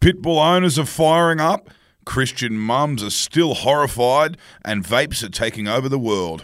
Pitbull owners are firing up, Christian mums are still horrified, and vapes are taking over the world.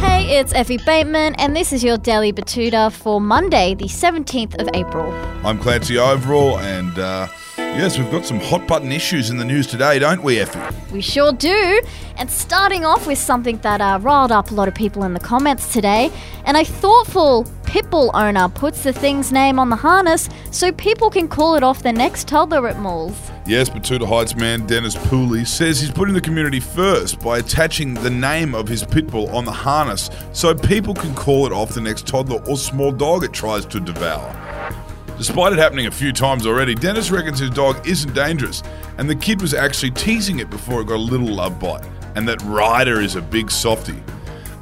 Hey, it's Effie Bateman, and this is your Daily Betoota for Monday, the 17th of April. I'm Clancy Overall, and uh, yes, we've got some hot button issues in the news today, don't we, Effie? We sure do. And starting off with something that uh, riled up a lot of people in the comments today, and a thoughtful pitbull owner puts the thing's name on the harness so people can call it off the next toddler at malls. Yes, Betoota Heights man Dennis Pooley says he's putting the community first by attaching the name of his pit bull on the harness so people can call it off the next toddler or small dog it tries to devour. Despite it happening a few times already, Dennis reckons his dog isn't dangerous, and the kid was actually teasing it before it got a little love bite, and that Ryder is a big softie.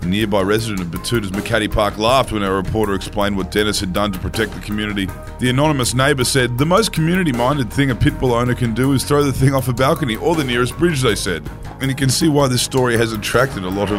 A nearby resident of Betoota's McCaddy Park laughed when our reporter explained what Dennis had done to protect the community. The anonymous neighbour said, The most community minded thing a pit bull owner can do is throw the thing off a balcony or the nearest bridge, they said. And you can see why this story has attracted a lot of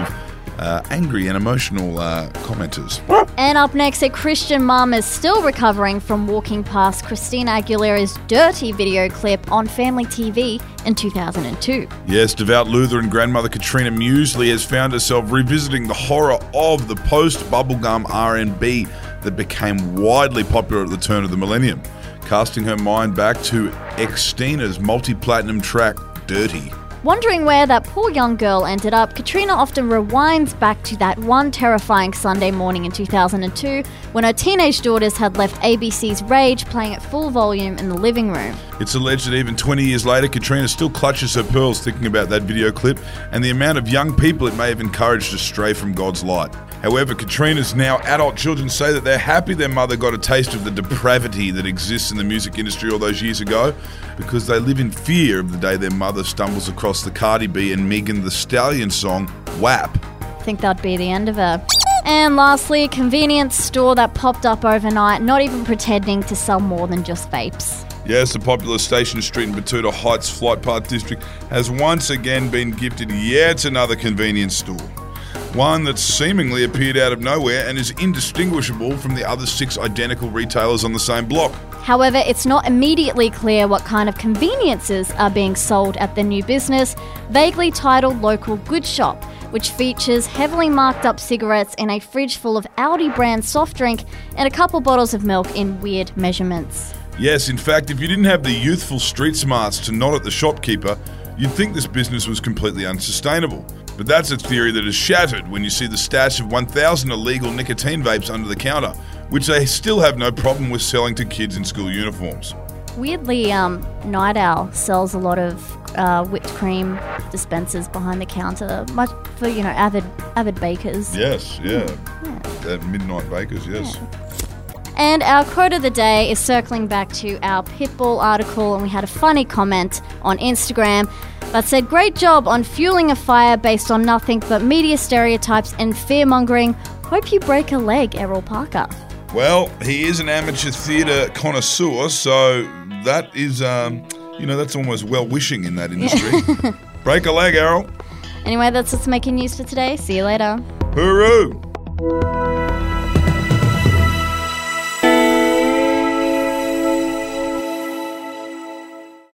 uh, angry and emotional uh, commenters. And up next, a Christian mum is still recovering from walking past Christina Aguilera's dirty video clip on family TV in 2002. Yes, devout Lutheran grandmother Katrina Muesli has found herself revisiting the horror of the post bubblegum R&B that became widely popular at the turn of the millennium, casting her mind back to Xtina's multi-platinum track Dirty. Wondering where that poor young girl ended up, Katrina often rewinds back to that one terrifying Sunday morning in 2002 when her teenage daughters had left ABC's Rage playing at full volume in the living room. It's alleged that even 20 years later, Katrina still clutches her pearls thinking about that video clip and the amount of young people it may have encouraged to stray from God's light. However, Katrina's now adult children say that they're happy their mother got a taste of the depravity that exists in the music industry all those years ago because they live in fear of the day their mother stumbles across the Cardi B and Megan Thee Stallion song WAP. Think that'd be the end of her. And lastly, a convenience store that popped up overnight, not even pretending to sell more than just vapes. Yes, the popular Station Street in Betoota Heights Flight Path District has once again been gifted yet another convenience store. One that seemingly appeared out of nowhere and is indistinguishable from the other six identical retailers on the same block. However, it's not immediately clear what kind of conveniences are being sold at the new business, vaguely titled Local Good Shop, which features heavily marked up cigarettes in a fridge full of Audi brand soft drink and a couple bottles of milk in weird measurements. Yes, in fact, if you didn't have the youthful street smarts to nod at the shopkeeper, you'd think this business was completely unsustainable. But that's a theory that is shattered when you see the stash of 1,000 illegal nicotine vapes under the counter, which they still have no problem with selling to kids in school uniforms. Weirdly, um, Night Owl sells a lot of uh, whipped cream dispensers behind the counter, much for you know avid avid bakers. Yes, yeah. At Midnight Bakers, yes. And our quote of the day is circling back to our Pitbull article, and we had a funny comment on Instagram that said, Great job on fueling a fire based on nothing but media stereotypes and fear mongering. Hope you break a leg, Errol Parker. Well, he is an amateur theatre connoisseur, so that is, um, you know, that's almost well wishing in that industry. Break a leg, Errol. Anyway, that's what's making news for today. See you later. Hooroo!